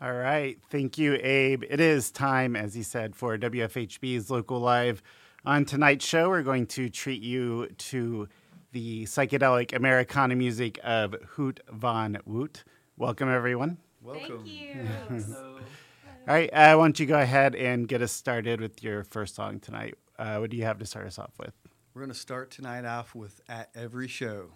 All right. Thank you, Abe. It is time, as he said, for WFHB's Local Live. On tonight's show, we're going to treat you to the psychedelic Americana music of Hoot Von Woot. Welcome, everyone. Welcome. Thank you. All right. Uh, why don't you go ahead and get us started with your first song tonight? Uh, what do you have to start us off with? We're going to start tonight off with At Every Show.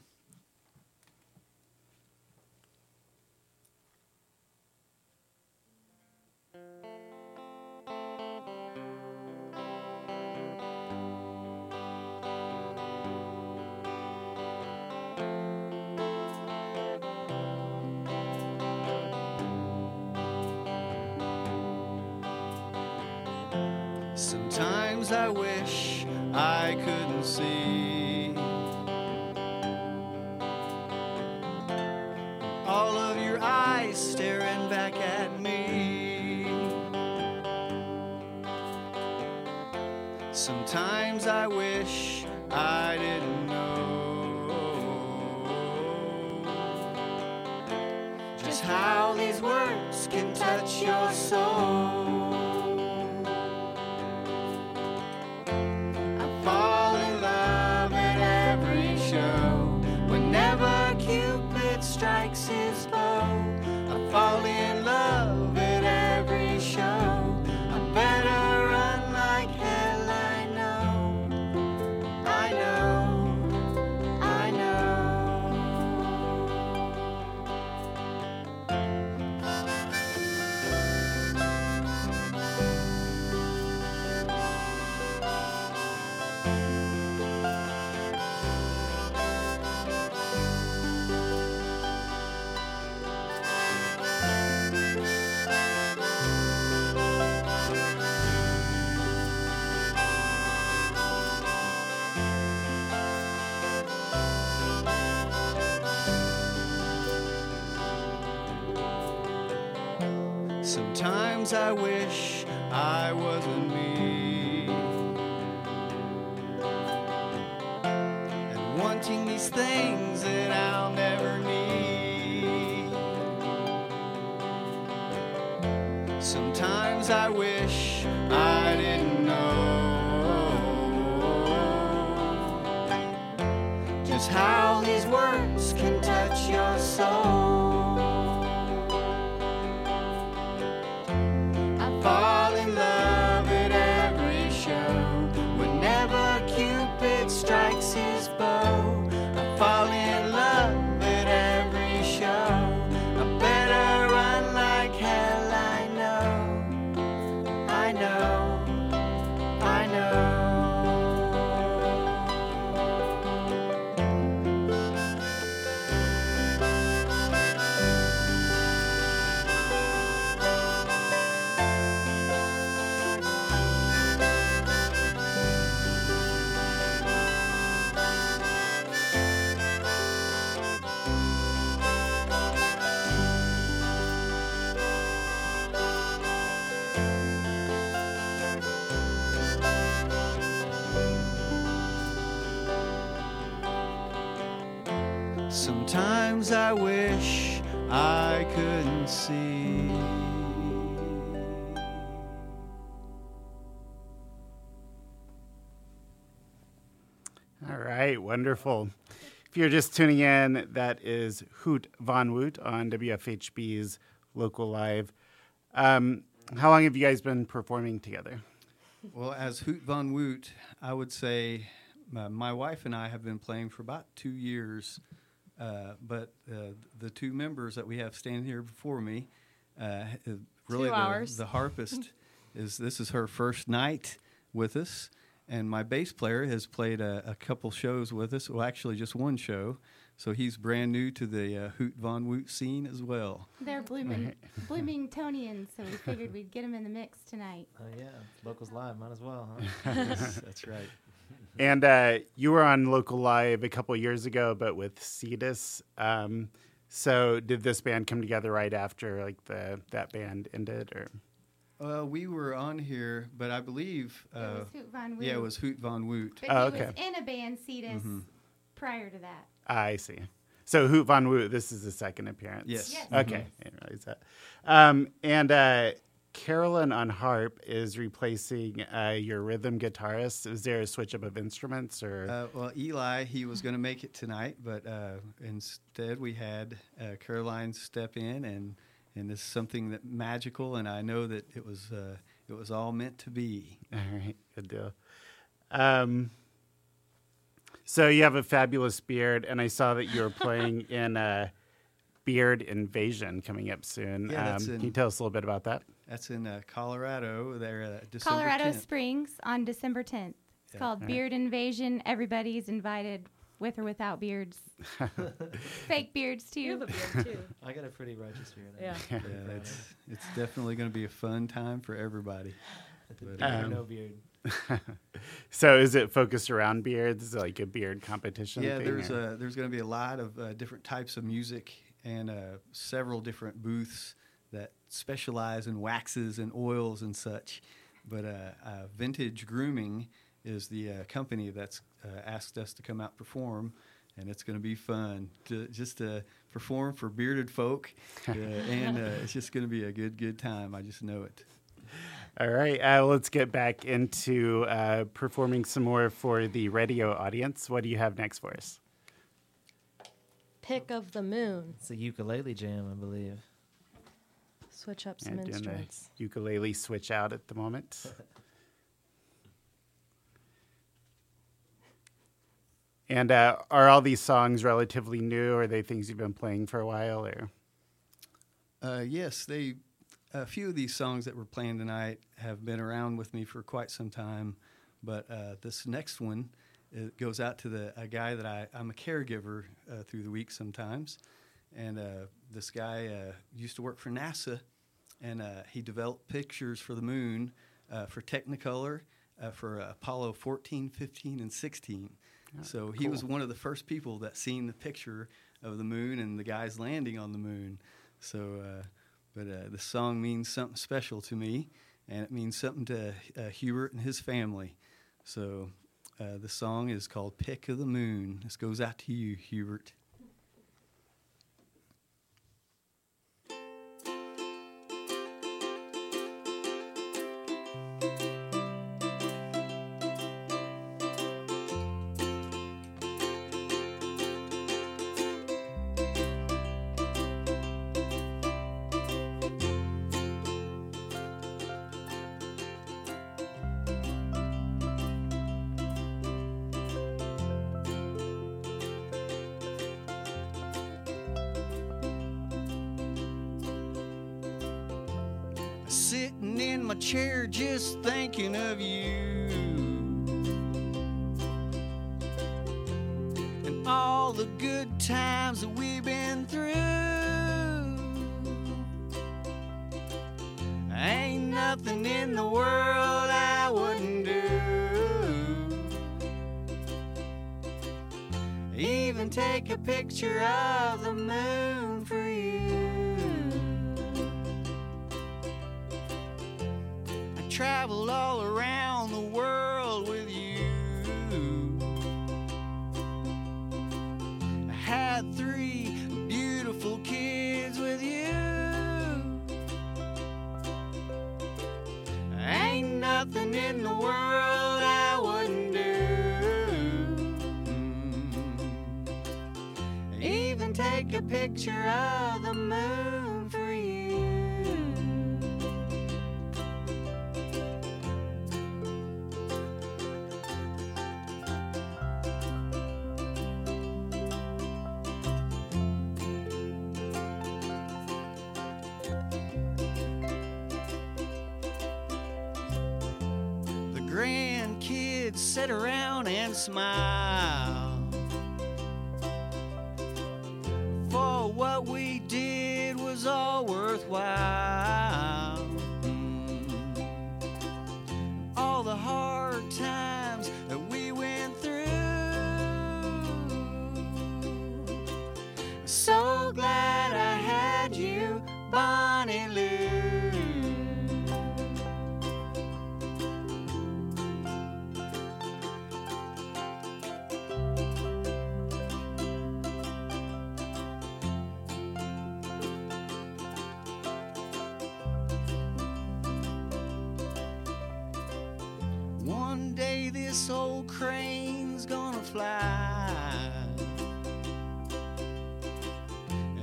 I wish I couldn't see all of your eyes staring back at me. Sometimes I wish I didn't know just how these words can touch your soul. I wish I wasn't me. And wanting these things that I'll never need. Sometimes I wish I didn't know just how these words Sometimes I wish I couldn't see. All right, wonderful. If you're just tuning in, that is Hoot Von Woot on WFHB's Local Live. Um, how long have you guys been performing together? Well, as Hoot Von Woot, I would say uh, my wife and I have been playing for about two years. Uh, but uh, the two members that we have standing here before me, uh, really Two hours. the, the harpist is this is her first night with us, and my bass player has played a, a couple shows with us. Well, actually, just one show. So he's brand new to the uh, Hoot Von Woot scene as well. They're blooming, Bloomingtonians, so we figured we'd get them in the mix tonight. Oh yeah, locals live, might as well, huh? That's, that's right. And uh, you were on Local Live a couple years ago, but with Cetus. Um, so did this band come together right after like the that band ended, or Uh, we were on here, but I believe uh, it was Hoot Von Woot. yeah, it was Hoot Von Woot. But Oh, he okay. was in a band, Cetus, prior to that. I see. So Hoot Von Woot, this is the second appearance. Yes. Yes. Okay, I didn't realize that. Um, and uh, Carolyn on harp is replacing uh, your rhythm guitarist. Is there a switch up of instruments or? Uh, well, Eli, he was going to make it tonight, but uh, instead we had uh, Caroline step in, and and this is something that magical, and I know that it was uh, it was all meant to be. All right, good deal. Um, so you have a fabulous beard, and I saw that you were playing in uh, Beard Invasion coming up soon. Yeah, um, in- can you tell us a little bit about that? That's in uh, Colorado. There, uh, December Colorado 10th. Springs on December 10th. It's Yeah. called Beard Invasion. Everybody's invited, with or without beards. Fake beards too. You have a beard too. I got a pretty righteous beard. Yeah. Yeah, it's it's definitely going to be a fun time for everybody. But, Um, no beard. So is it focused around beards? Is it like a beard competition? Yeah, thing, there's or- a there's going to be a lot of uh, different types of music and uh, several different booths that specialize in waxes and oils and such. But uh, uh, Vintage Grooming is the uh, company that's uh, asked us to come out perform, and it's going to be fun to just to perform for bearded folk, uh, and uh, it's just going to be a good good time. I just know it. All right, uh, let's get back into uh, performing some more for the radio audience. What do you have next for us? Pic of the moon. It's a ukulele jam, I believe. Switch up Yeah, some doing the instruments. ukulele switch out at the moment. and uh, are all these songs relatively new, or are they things you've been playing for a while? Or Uh, yes, they. A few of these songs that we're playing tonight have been around with me for quite some time, but uh, this next one it goes out to the a guy that I, I'm a caregiver uh, through the week sometimes, and uh, this guy uh, used to work for NASA, and uh, he developed pictures for the moon uh, for Technicolor uh, for Apollo 14, 15, and 16. so he was one of the first people that seen the picture of the moon and the guys landing on the moon. So, uh, but uh, the song means something special to me, and it means something to uh, Hubert and his family. So, uh, the song is called "Pic of the Moon." This goes out to you, Hubert. Sitting in my chair, just thinking of you. And all the good times that we've been through. Ain't nothing in the world I wouldn't do. Even take a picture of the moon traveled all around the world with you. I had three beautiful kids with you. Ain't nothing in the world I wouldn't do. Even take a picture of the moon grandkids sit around and smile. For what we did was all worthwhile. Fly.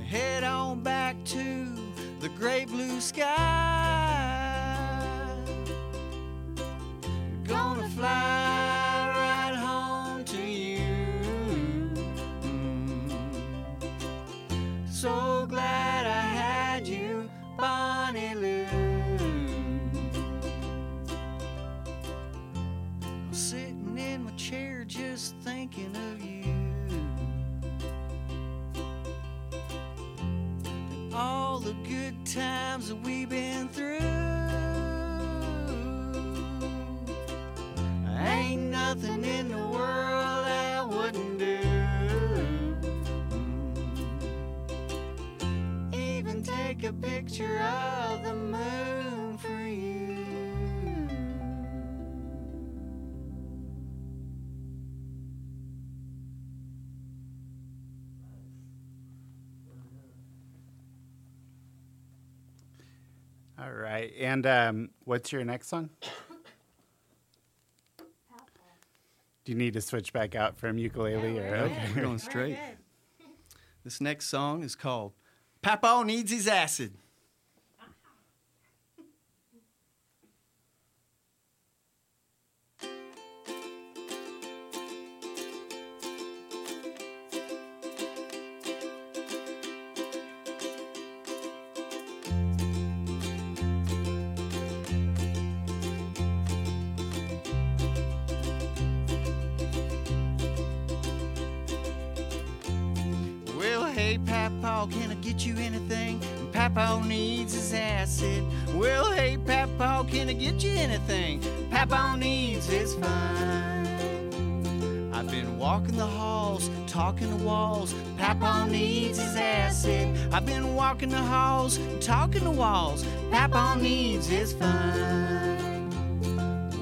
Head on back to the great blue sky. Take a picture of the moon for you. All right. And um, what's your next song? Do you need to switch back out from ukulele or okay? We're going straight. This next song is called Papaw Needs His Acid. Well, can I get you anything? Papa needs his acid. Well, hey, Papa, can I get you anything? Papa needs his fine. I've been walking the halls, talking to walls. Papa needs his acid. I've been walking the halls, talking to walls. Papa needs his fine.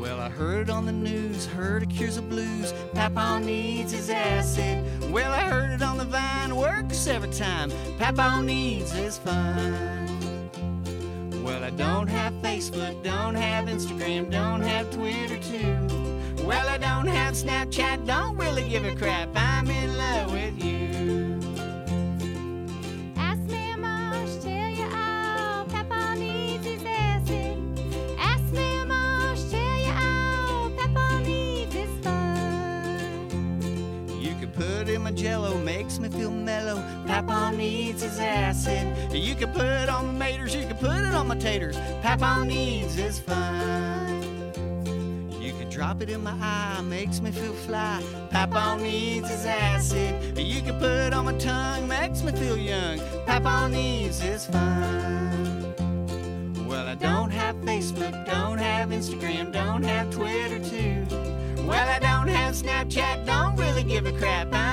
Well, I heard on the news, heard it cures the blues. Papa needs his acid. Well, I heard it on the vine, works every time. Papa needs his fine. Well, I don't have Facebook, don't have Instagram, don't have Twitter too. Well, I don't have Snapchat, don't really give a crap. I'm in love with Papa needs his acid. You can put it on my maters, you can put it on my taters. Papa needs his fun. You can drop it in my eye, makes me feel fly. Papa needs his acid. You can put it on my tongue, makes me feel young. Papa needs his fun. Well, I don't have Facebook, don't have Instagram, don't have Twitter too. Well, I don't have Snapchat, don't really give a crap. I'm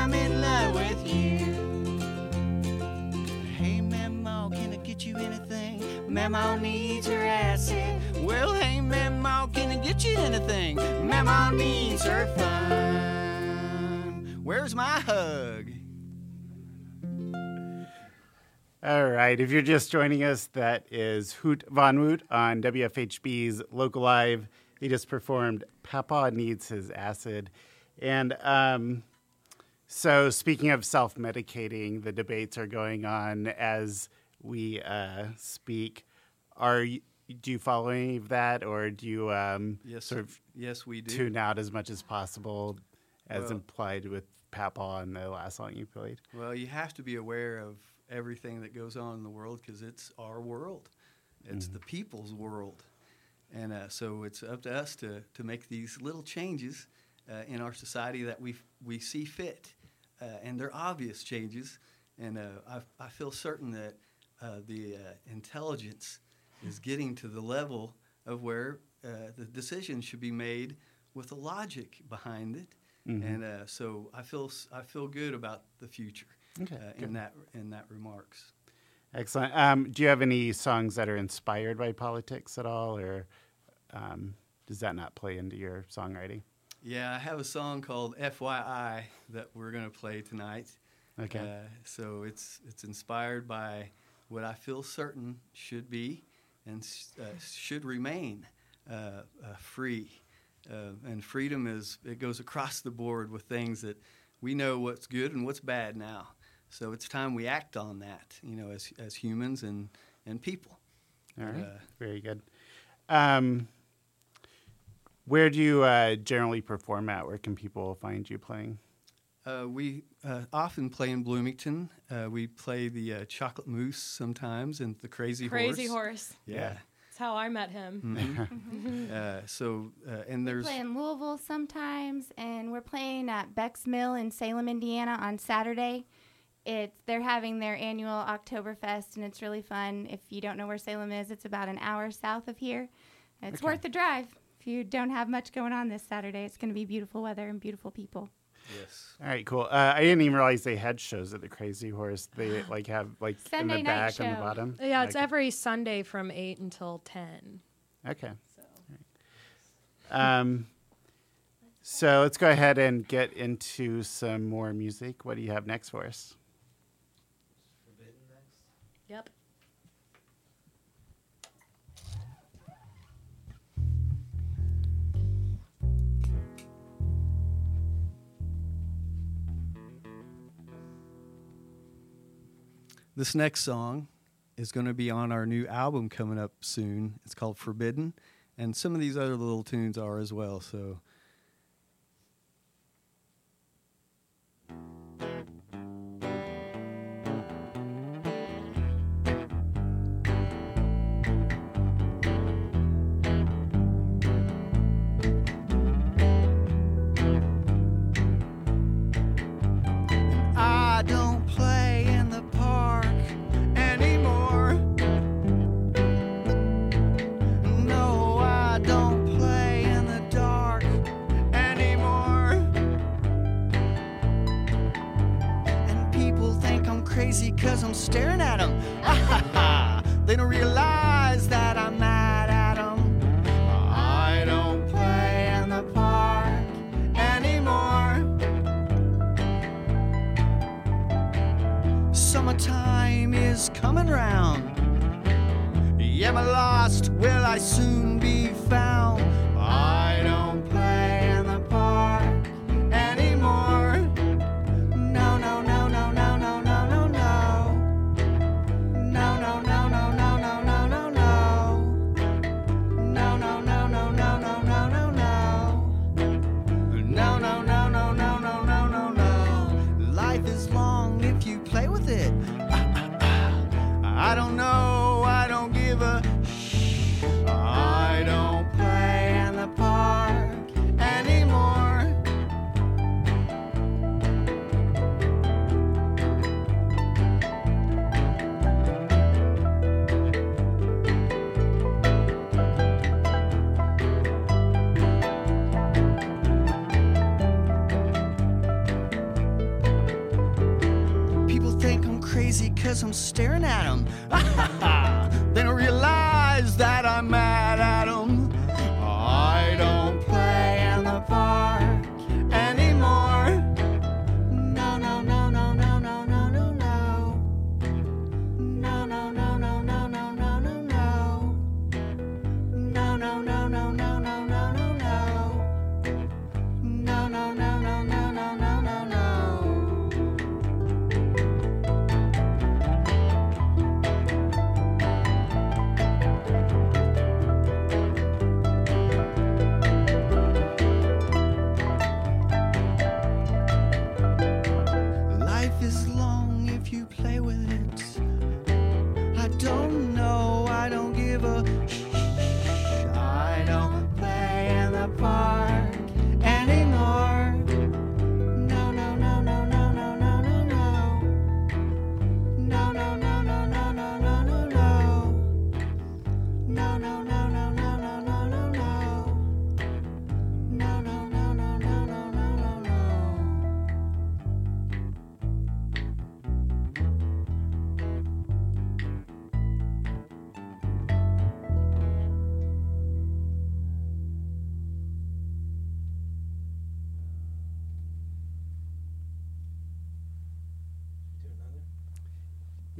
Memo needs her acid. Well, hey, Memo, can I get you anything? Memo needs her fun. Where's my hug? All right. If you're just joining us, that is Hoot Von Woot on WFHB's Local Live. He just performed Papaw Needs His Acid. And um, so, speaking of self medicating, the debates are going on as we uh, speak. Are you, do you follow any of that, or do you um, Yes, sort of yes, we do. tune out as much as possible, as Well- implied with Papa and the last song you played? Well, you have to be aware of everything that goes on in the world because it's our world. It's the people's world. And uh, so it's up to us to, to make these little changes uh, in our society that we, we see fit. Uh, and they're obvious changes. And uh, I, I feel certain that uh, the uh, intelligence is getting to the level of where uh, the decision should be made with a logic behind it. And uh, so I feel I feel good about the future Okay, uh, in that in that remarks. Excellent. Um, do you have any songs that are inspired by politics at all, or um, does that not play into your songwriting? Yeah, I have a song called FYI that we're going to play tonight. Okay. Uh, so it's it's inspired by what I feel certain should be and uh, should remain uh, uh, free uh, and freedom is it goes across the board with things that we know what's good and what's bad now. So it's time we act on that, you know, as as humans and and people. All right. Uh, Very good. Um, where do you uh, generally perform at? Where can people find you playing? Uh, we uh, often play in Bloomington. Uh, we play the uh, Chocolate Moose sometimes and the Crazy, Crazy Horse. Crazy Horse. Yeah. That's how I met him. uh, so uh, and We there's play in Louisville sometimes, and we're playing at Beck's Mill in Salem, Indiana on Saturday. It's they're having their annual Oktoberfest, and it's really fun. If you don't know where Salem is, it's about an hour south of here. It's Okay. worth the drive. If you don't have much going on this Saturday, it's going to be beautiful weather and beautiful people. Yes. All right, cool. Uh, I didn't even realize they had shows at the Crazy Horse. They like have like in the night back and the bottom. Yeah, it's Like- every Sunday from 8 until 10. Okay. So. Um, so let's go ahead and get into some more music. What do you have next for us? Forbidden next. Yep. This next song is going to be on our new album coming up soon. It's called Forbidden, and some of these other little tunes are as well. So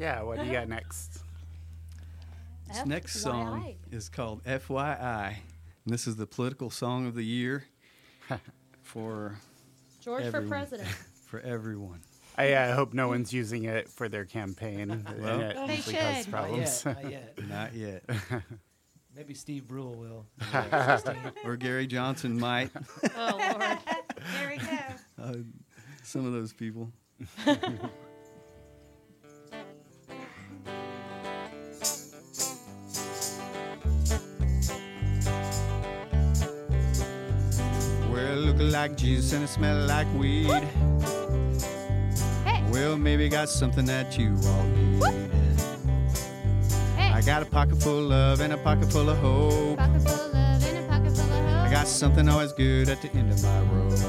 Yeah, what do you got next? This next song FYI. is called FYI. And this is the political song of the year for George for president. for everyone. I uh, hope no one's using it for their campaign. Well- it They usually causes should. Not problems. yet. Not yet. Not yet. Maybe Steve Brule will. Or Gary Johnson might. Oh Lord. There we go. Uh, some of those people. Like Jesus and it smell like weed. Hey, Well, maybe got something that you all need. hey. I got a pocket full of love and a pocket full of hope. Pocket full of love and a pocket full of hope. I got something always good at the end of my road.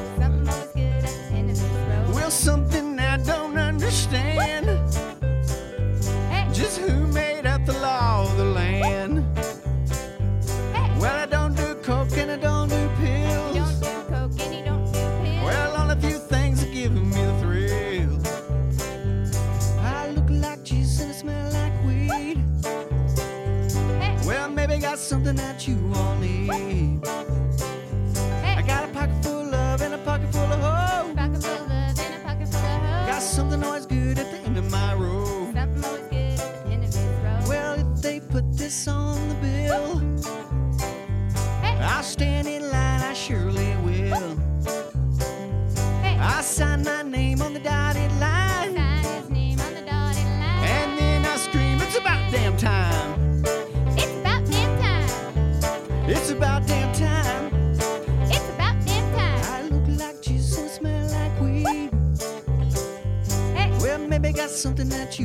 Something that you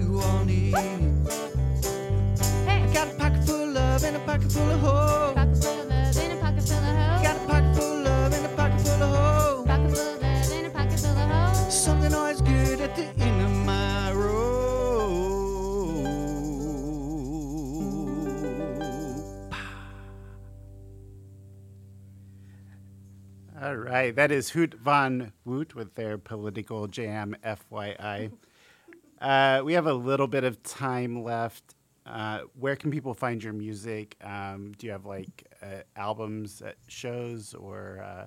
you all need. hey. Got a pocket full of love and a pocket full of hope. Pocket full of love and a pocket full of hope. Got a pocket full of love and a pocket full of hope. Pocket full of love and a pocket full of hope. Something always good at the end of my road. All right, that is Hoot Von Woot with their political jam, FYI. Uh, we have a little bit of time left. Uh, where can people find your music? Um, do you have like uh, albums at shows or uh,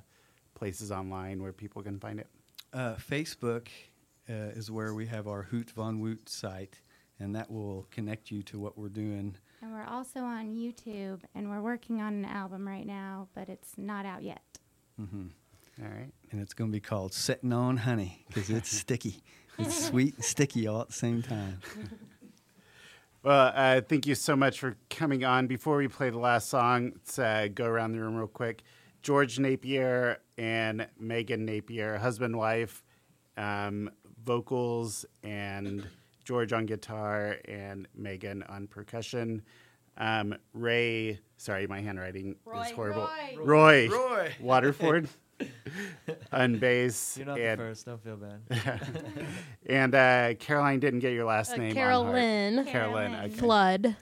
places online where people can find it? Uh, Facebook uh, is where we have our Hoot Von Woot site, and that will connect you to what we're doing. And we're also on YouTube, and we're working on an album right now, but it's not out yet. hmm All right. And it's going to be called Sitting on Honey because it's sticky. It's sweet and sticky all at the same time. Well, uh, thank you so much for coming on. Before we play the last song, let's uh, go around the room real quick. George Napier and Megan Napier, husband wife, um, vocals, and George on guitar and Megan on percussion. Um, Ray, sorry, my handwriting is Roy, horrible. Roy. Roy, Roy. Waterford on bass. You're not and, the first. Don't feel bad. and uh, Caroline didn't get your last Uh, name. on Carolyn. Carolyn. Carolyn. Okay. Flood.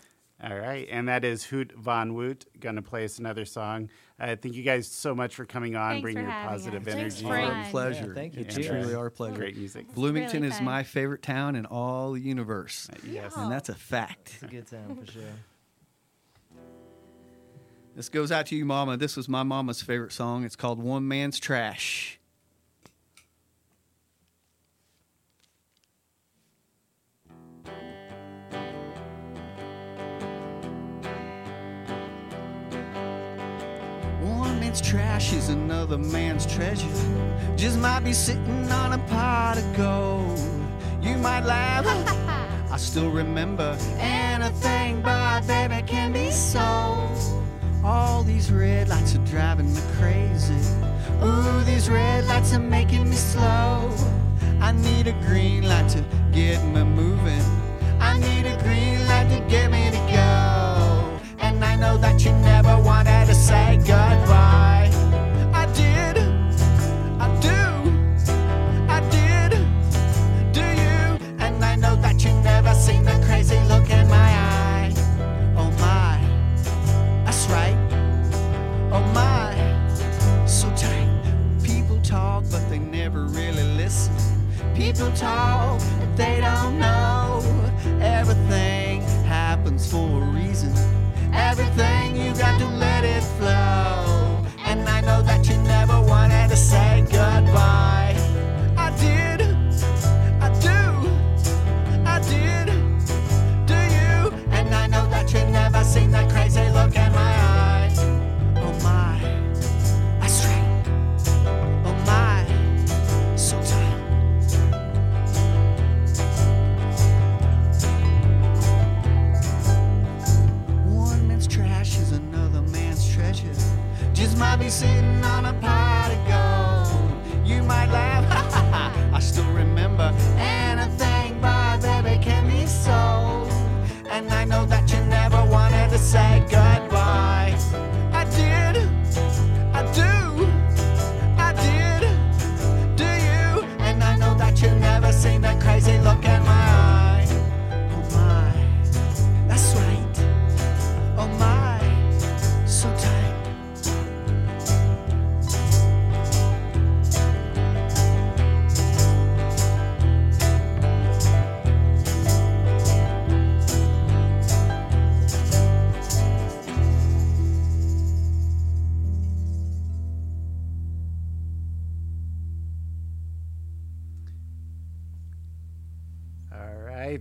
All right, and that is Hoot Von Woot going to play us another song. Uh, thank you guys so much for coming on, Thanks bringing for your having positive us. Thanks, energy. Frank. Our pleasure. Yeah, thank you. It's Cheers. truly our pleasure. Great music. Bloomington really is my favorite town in all the universe. Yes. And that's a fact. It's a good town for sure. This goes out to you, Mama. This was my mama's favorite song. It's called One Man's Trash. One man's trash is another man's treasure. Just might be sitting on a pot of gold. You might laugh. I still remember anything but baby can be sold. All these red lights are driving me crazy. Ooh, these red lights are making me slow. I need a green light to get me moving. I need a green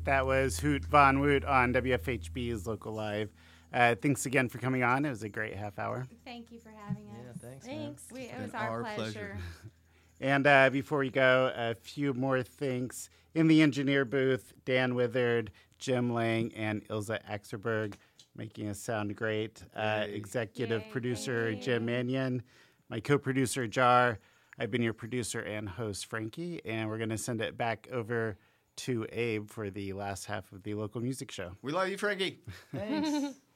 right, that was Hoot Von Woot on WFHB's Local Live. Uh, thanks again for coming on. It was a great half hour. Thank you for having us. Yeah, thanks. man. Thanks. We, it was our, our pleasure. pleasure. And uh, before we go, a few more thanks. In the engineer booth, Dan Withered, Jim Lang, and Ilza Axerberg making us sound great. Uh, executive Yay, producer Jim you. Mannion, my co producer Jar. I've been your producer and host, Frankie, and we're going to send it back over to Abe for the last half of the local music show. We love you, Frankie. Thanks.